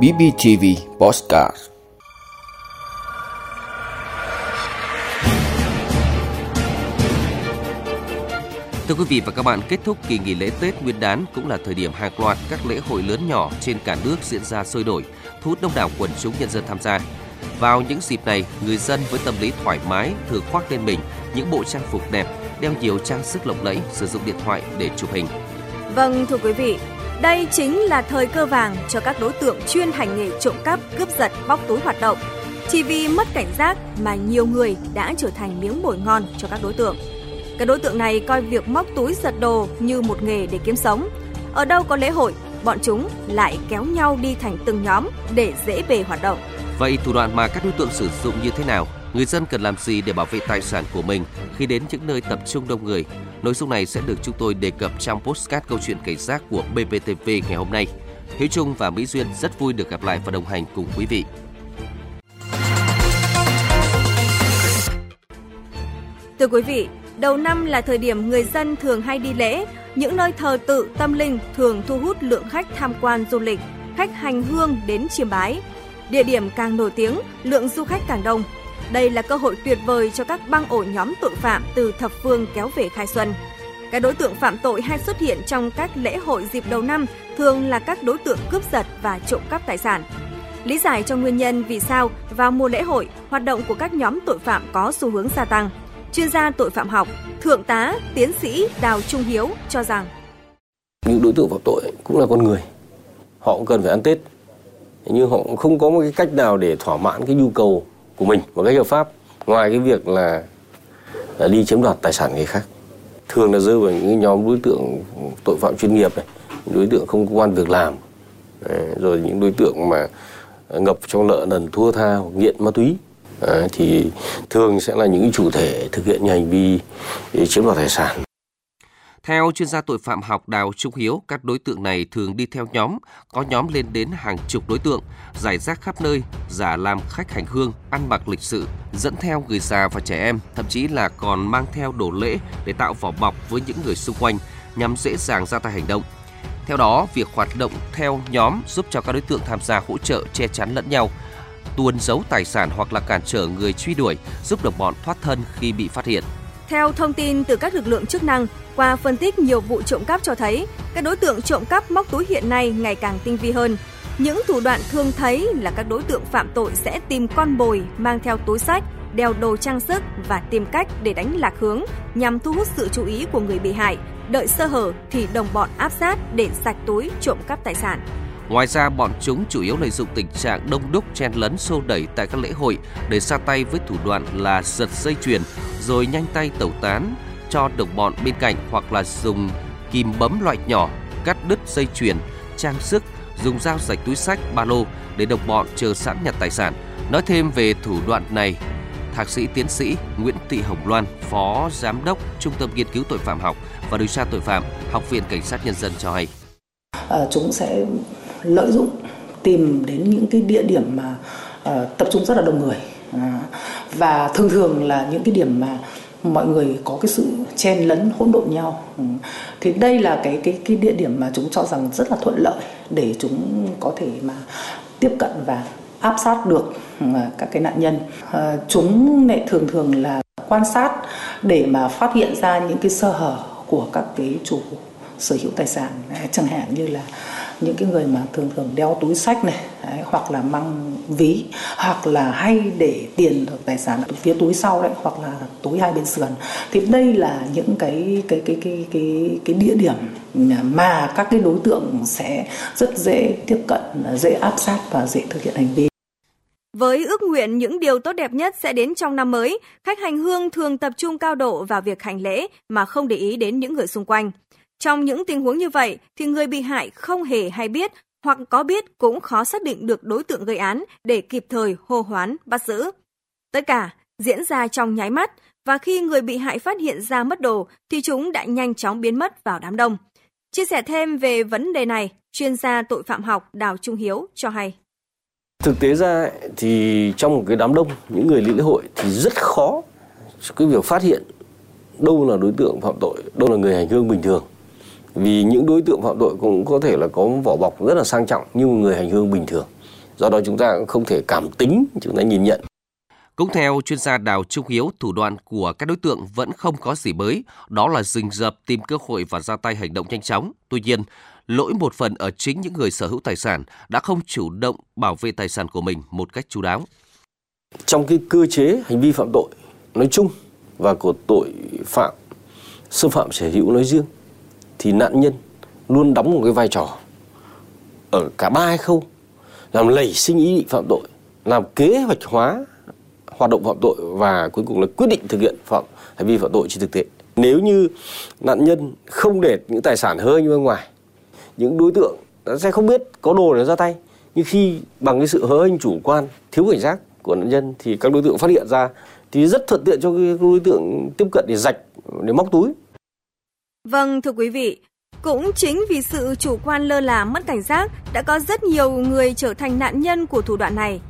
BBTV Postcard Thưa quý vị và các bạn, kết thúc kỳ nghỉ lễ Tết Nguyên đán cũng là thời điểm hàng loạt các lễ hội lớn nhỏ trên cả nước diễn ra sôi nổi, thu hút đông đảo quần chúng nhân dân tham gia. Vào những dịp này, người dân với tâm lý thoải mái thường khoác lên mình những bộ trang phục đẹp, đeo nhiều trang sức lộng lẫy, sử dụng điện thoại để chụp hình. Vâng, thưa quý vị, đây chính là thời cơ vàng cho các đối tượng chuyên hành nghề trộm cắp, cướp giật, bóc túi hoạt động. Chỉ vì mất cảnh giác mà nhiều người đã trở thành miếng mồi ngon cho các đối tượng. Các đối tượng này coi việc móc túi giật đồ như một nghề để kiếm sống. Ở đâu có lễ hội, bọn chúng lại kéo nhau đi thành từng nhóm để dễ bề hoạt động. Vậy thủ đoạn mà các đối tượng sử dụng như thế nào? Người dân cần làm gì để bảo vệ tài sản của mình khi đến những nơi tập trung đông người? Nội dung này sẽ được chúng tôi đề cập trong postcard câu chuyện cảnh giác của BPTV ngày hôm nay. Hiếu Trung và Mỹ Duyên rất vui được gặp lại và đồng hành cùng quý vị. Thưa quý vị, đầu năm là thời điểm người dân thường hay đi lễ, những nơi thờ tự tâm linh thường thu hút lượng khách tham quan du lịch, khách hành hương đến chiêm bái. Địa điểm càng nổi tiếng, lượng du khách càng đông. Đây là cơ hội tuyệt vời cho các băng ổ nhóm tội phạm từ thập phương kéo về khai xuân. Các đối tượng phạm tội hay xuất hiện trong các lễ hội dịp đầu năm thường là các đối tượng cướp giật và trộm cắp tài sản. Lý giải cho nguyên nhân vì sao vào mùa lễ hội, hoạt động của các nhóm tội phạm có xu hướng gia tăng. Chuyên gia tội phạm học, Thượng tá, Tiến sĩ Đào Trung Hiếu cho rằng những đối tượng phạm tội cũng là con người. Họ cũng cần phải ăn Tết. Nhưng họ không có một cái cách nào để thỏa mãn cái nhu cầu của mình một cách hợp pháp ngoài cái việc là, là đi chiếm đoạt tài sản người khác. Thường là rơi vào những nhóm đối tượng tội phạm chuyên nghiệp này đối tượng không có quan việc làm à, rồi những đối tượng mà à, ngập trong nợ nần thua tha hoặc nghiện ma túy. À, thì thường sẽ là những chủ thể thực hiện những hành vi chiếm đoạt tài sản theo chuyên gia tội phạm học Đào Trung Hiếu, các đối tượng này thường đi theo nhóm, có nhóm lên đến hàng chục đối tượng, giải rác khắp nơi, giả làm khách hành hương, ăn mặc lịch sự, dẫn theo người già và trẻ em, thậm chí là còn mang theo đồ lễ để tạo vỏ bọc với những người xung quanh nhằm dễ dàng ra tay hành động. Theo đó, việc hoạt động theo nhóm giúp cho các đối tượng tham gia hỗ trợ che chắn lẫn nhau, tuôn giấu tài sản hoặc là cản trở người truy đuổi, giúp đồng bọn thoát thân khi bị phát hiện. Theo thông tin từ các lực lượng chức năng, qua phân tích nhiều vụ trộm cắp cho thấy, các đối tượng trộm cắp móc túi hiện nay ngày càng tinh vi hơn. Những thủ đoạn thường thấy là các đối tượng phạm tội sẽ tìm con bồi mang theo túi sách, đeo đồ trang sức và tìm cách để đánh lạc hướng nhằm thu hút sự chú ý của người bị hại. Đợi sơ hở thì đồng bọn áp sát để sạch túi trộm cắp tài sản. Ngoài ra, bọn chúng chủ yếu lợi dụng tình trạng đông đúc chen lấn xô đẩy tại các lễ hội để ra tay với thủ đoạn là giật dây chuyền rồi nhanh tay tẩu tán cho đồng bọn bên cạnh hoặc là dùng kìm bấm loại nhỏ cắt đứt dây chuyền, trang sức, dùng dao rạch túi sách, ba lô để đồng bọn chờ sẵn nhặt tài sản. Nói thêm về thủ đoạn này, Thạc sĩ tiến sĩ Nguyễn Thị Hồng Loan, Phó Giám đốc Trung tâm Nghiên cứu Tội phạm học và Điều tra Tội phạm, Học viện Cảnh sát Nhân dân cho hay. À, chúng sẽ lợi dụng tìm đến những cái địa điểm mà uh, tập trung rất là đông người. Uh, và thường thường là những cái điểm mà mọi người có cái sự chen lấn hỗn độn nhau. Ừ. thì đây là cái cái cái địa điểm mà chúng cho rằng rất là thuận lợi để chúng có thể mà tiếp cận và áp sát được ừ, các cái nạn nhân. À, chúng lại thường thường là quan sát để mà phát hiện ra những cái sơ hở của các cái chủ sở hữu tài sản. Chẳng hạn như là những cái người mà thường thường đeo túi sách này đấy, hoặc là mang ví hoặc là hay để tiền hoặc tài sản ở phía túi sau đấy hoặc là túi hai bên sườn thì đây là những cái cái cái cái cái cái địa điểm mà các cái đối tượng sẽ rất dễ tiếp cận dễ áp sát và dễ thực hiện hành vi với ước nguyện những điều tốt đẹp nhất sẽ đến trong năm mới, khách hành hương thường tập trung cao độ vào việc hành lễ mà không để ý đến những người xung quanh. Trong những tình huống như vậy thì người bị hại không hề hay biết hoặc có biết cũng khó xác định được đối tượng gây án để kịp thời hô hoán bắt giữ. Tất cả diễn ra trong nháy mắt và khi người bị hại phát hiện ra mất đồ thì chúng đã nhanh chóng biến mất vào đám đông. Chia sẻ thêm về vấn đề này, chuyên gia tội phạm học Đào Trung Hiếu cho hay. Thực tế ra thì trong một cái đám đông, những người lễ hội thì rất khó cái việc phát hiện đâu là đối tượng phạm tội, đâu là người hành hương bình thường vì những đối tượng phạm tội cũng có thể là có vỏ bọc rất là sang trọng như một người hành hương bình thường do đó chúng ta cũng không thể cảm tính chúng ta nhìn nhận cũng theo chuyên gia Đào Trung Hiếu, thủ đoạn của các đối tượng vẫn không có gì mới, đó là rình rập tìm cơ hội và ra tay hành động nhanh chóng. Tuy nhiên, lỗi một phần ở chính những người sở hữu tài sản đã không chủ động bảo vệ tài sản của mình một cách chú đáo. Trong cái cơ chế hành vi phạm tội nói chung và của tội phạm xâm phạm sở hữu nói riêng thì nạn nhân luôn đóng một cái vai trò ở cả ba khâu làm lẩy sinh ý định phạm tội, làm kế hoạch hóa hoạt động phạm tội và cuối cùng là quyết định thực hiện phạm, hành vi phạm tội trên thực tế. Nếu như nạn nhân không để những tài sản hơi như bên ngoài, những đối tượng sẽ không biết có đồ để ra tay. Nhưng khi bằng cái sự hớ hênh chủ quan, thiếu cảnh giác của nạn nhân thì các đối tượng phát hiện ra thì rất thuận tiện cho cái đối tượng tiếp cận để rạch, để móc túi. Vâng thưa quý vị, cũng chính vì sự chủ quan lơ là mất cảnh giác đã có rất nhiều người trở thành nạn nhân của thủ đoạn này.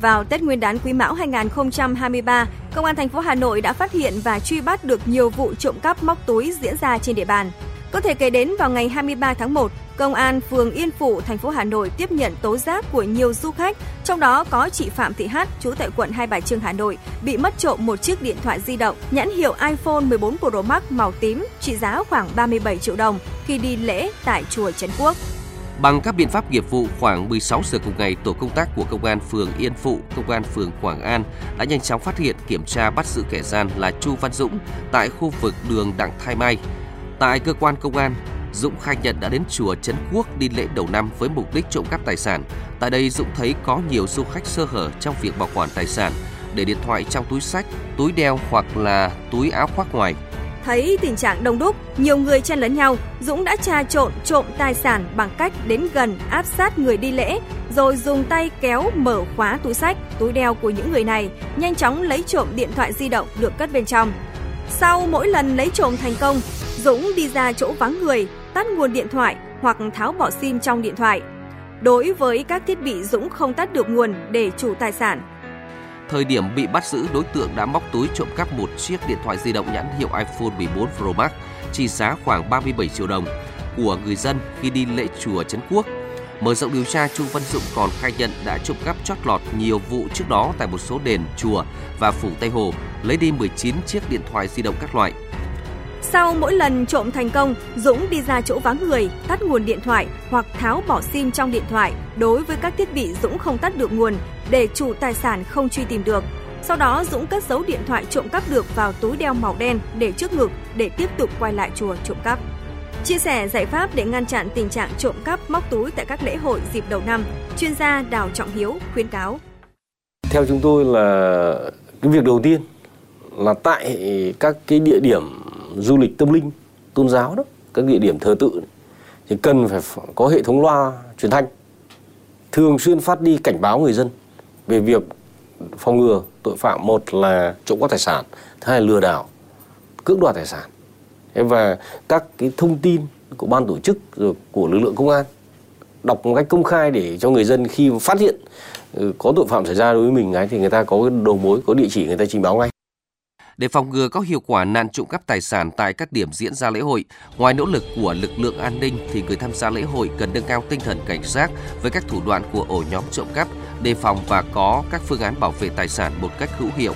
Vào Tết Nguyên đán Quý Mão 2023, Công an thành phố Hà Nội đã phát hiện và truy bắt được nhiều vụ trộm cắp móc túi diễn ra trên địa bàn. Có thể kể đến vào ngày 23 tháng 1, Công an phường Yên Phụ, thành phố Hà Nội tiếp nhận tố giác của nhiều du khách, trong đó có chị Phạm Thị Hát, trú tại quận Hai Bà Trưng, Hà Nội, bị mất trộm một chiếc điện thoại di động nhãn hiệu iPhone 14 Pro Max màu tím trị giá khoảng 37 triệu đồng khi đi lễ tại chùa Trấn Quốc. Bằng các biện pháp nghiệp vụ, khoảng 16 giờ cùng ngày, tổ công tác của Công an phường Yên Phụ, Công an phường Quảng An đã nhanh chóng phát hiện, kiểm tra bắt giữ kẻ gian là Chu Văn Dũng tại khu vực đường Đặng Thái Mai. Tại cơ quan công an, Dũng khai nhận đã đến chùa Trấn Quốc đi lễ đầu năm với mục đích trộm cắp tài sản. Tại đây Dũng thấy có nhiều du khách sơ hở trong việc bảo quản tài sản, để điện thoại trong túi sách, túi đeo hoặc là túi áo khoác ngoài. Thấy tình trạng đông đúc, nhiều người chen lấn nhau, Dũng đã trà trộn trộm tài sản bằng cách đến gần áp sát người đi lễ, rồi dùng tay kéo mở khóa túi sách, túi đeo của những người này, nhanh chóng lấy trộm điện thoại di động được cất bên trong. Sau mỗi lần lấy trộm thành công, Dũng đi ra chỗ vắng người, tắt nguồn điện thoại hoặc tháo bỏ sim trong điện thoại. Đối với các thiết bị Dũng không tắt được nguồn để chủ tài sản. Thời điểm bị bắt giữ, đối tượng đã móc túi trộm cắp một chiếc điện thoại di động nhãn hiệu iPhone 14 Pro Max trị giá khoảng 37 triệu đồng của người dân khi đi lễ chùa Trấn Quốc. Mở rộng điều tra, Chu Văn Dũng còn khai nhận đã trộm cắp chót lọt nhiều vụ trước đó tại một số đền, chùa và phủ Tây Hồ, lấy đi 19 chiếc điện thoại di động các loại. Sau mỗi lần trộm thành công, Dũng đi ra chỗ vắng người, tắt nguồn điện thoại hoặc tháo bỏ sim trong điện thoại đối với các thiết bị Dũng không tắt được nguồn để chủ tài sản không truy tìm được. Sau đó Dũng cất giấu điện thoại trộm cắp được vào túi đeo màu đen để trước ngực để tiếp tục quay lại chùa trộm cắp. Chia sẻ giải pháp để ngăn chặn tình trạng trộm cắp móc túi tại các lễ hội dịp đầu năm, chuyên gia Đào Trọng Hiếu khuyến cáo. Theo chúng tôi là cái việc đầu tiên là tại các cái địa điểm du lịch tâm linh, tôn giáo đó, các địa điểm thờ tự thì cần phải có hệ thống loa truyền thanh, thường xuyên phát đi cảnh báo người dân về việc phòng ngừa tội phạm. Một là trộm cắp tài sản, thứ hai là lừa đảo, cưỡng đoạt tài sản. Và các cái thông tin của ban tổ chức rồi của lực lượng công an đọc một cách công khai để cho người dân khi phát hiện ừ, có tội phạm xảy ra đối với mình ấy, thì người ta có cái đầu mối, có địa chỉ người ta trình báo ngay để phòng ngừa có hiệu quả nạn trộm cắp tài sản tại các điểm diễn ra lễ hội, ngoài nỗ lực của lực lượng an ninh thì người tham gia lễ hội cần nâng cao tinh thần cảnh giác với các thủ đoạn của ổ nhóm trộm cắp, đề phòng và có các phương án bảo vệ tài sản một cách hữu hiệu.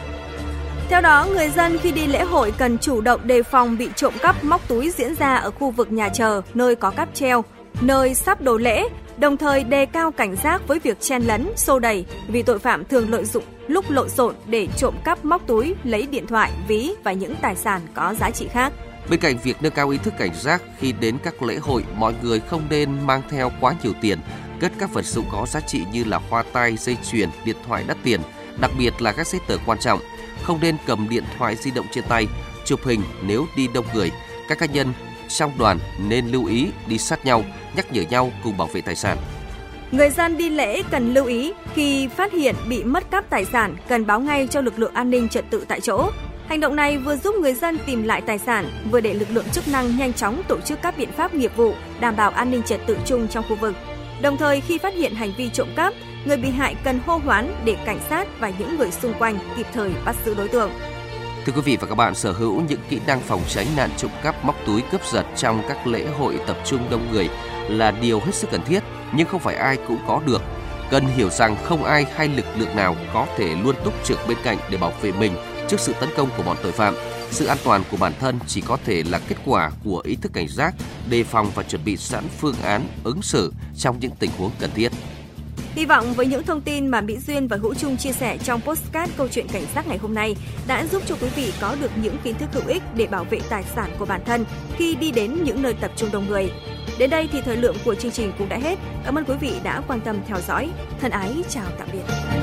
Theo đó, người dân khi đi lễ hội cần chủ động đề phòng bị trộm cắp móc túi diễn ra ở khu vực nhà chờ, nơi có cáp treo, nơi sắp đồ lễ, đồng thời đề cao cảnh giác với việc chen lấn, xô đẩy vì tội phạm thường lợi dụng lúc lộn xộn để trộm cắp móc túi, lấy điện thoại, ví và những tài sản có giá trị khác. Bên cạnh việc nâng cao ý thức cảnh giác khi đến các lễ hội, mọi người không nên mang theo quá nhiều tiền, cất các vật dụng có giá trị như là hoa tai, dây chuyền, điện thoại đắt tiền, đặc biệt là các giấy tờ quan trọng. Không nên cầm điện thoại di động trên tay, chụp hình nếu đi đông người. Các cá nhân trong đoàn nên lưu ý đi sát nhau, nhắc nhở nhau cùng bảo vệ tài sản. Người dân đi lễ cần lưu ý khi phát hiện bị mất cắp tài sản cần báo ngay cho lực lượng an ninh trật tự tại chỗ. Hành động này vừa giúp người dân tìm lại tài sản, vừa để lực lượng chức năng nhanh chóng tổ chức các biện pháp nghiệp vụ đảm bảo an ninh trật tự chung trong khu vực. Đồng thời khi phát hiện hành vi trộm cắp, người bị hại cần hô hoán để cảnh sát và những người xung quanh kịp thời bắt giữ đối tượng. Thưa quý vị và các bạn, sở hữu những kỹ năng phòng tránh nạn trộm cắp móc túi cướp giật trong các lễ hội tập trung đông người là điều hết sức cần thiết, nhưng không phải ai cũng có được. Cần hiểu rằng không ai hay lực lượng nào có thể luôn túc trực bên cạnh để bảo vệ mình trước sự tấn công của bọn tội phạm. Sự an toàn của bản thân chỉ có thể là kết quả của ý thức cảnh giác, đề phòng và chuẩn bị sẵn phương án ứng xử trong những tình huống cần thiết. Hy vọng với những thông tin mà Mỹ Duyên và Hữu Trung chia sẻ trong postcard câu chuyện cảnh sát ngày hôm nay đã giúp cho quý vị có được những kiến thức hữu ích để bảo vệ tài sản của bản thân khi đi đến những nơi tập trung đông người. Đến đây thì thời lượng của chương trình cũng đã hết. Cảm ơn quý vị đã quan tâm theo dõi. Thân ái, chào tạm biệt.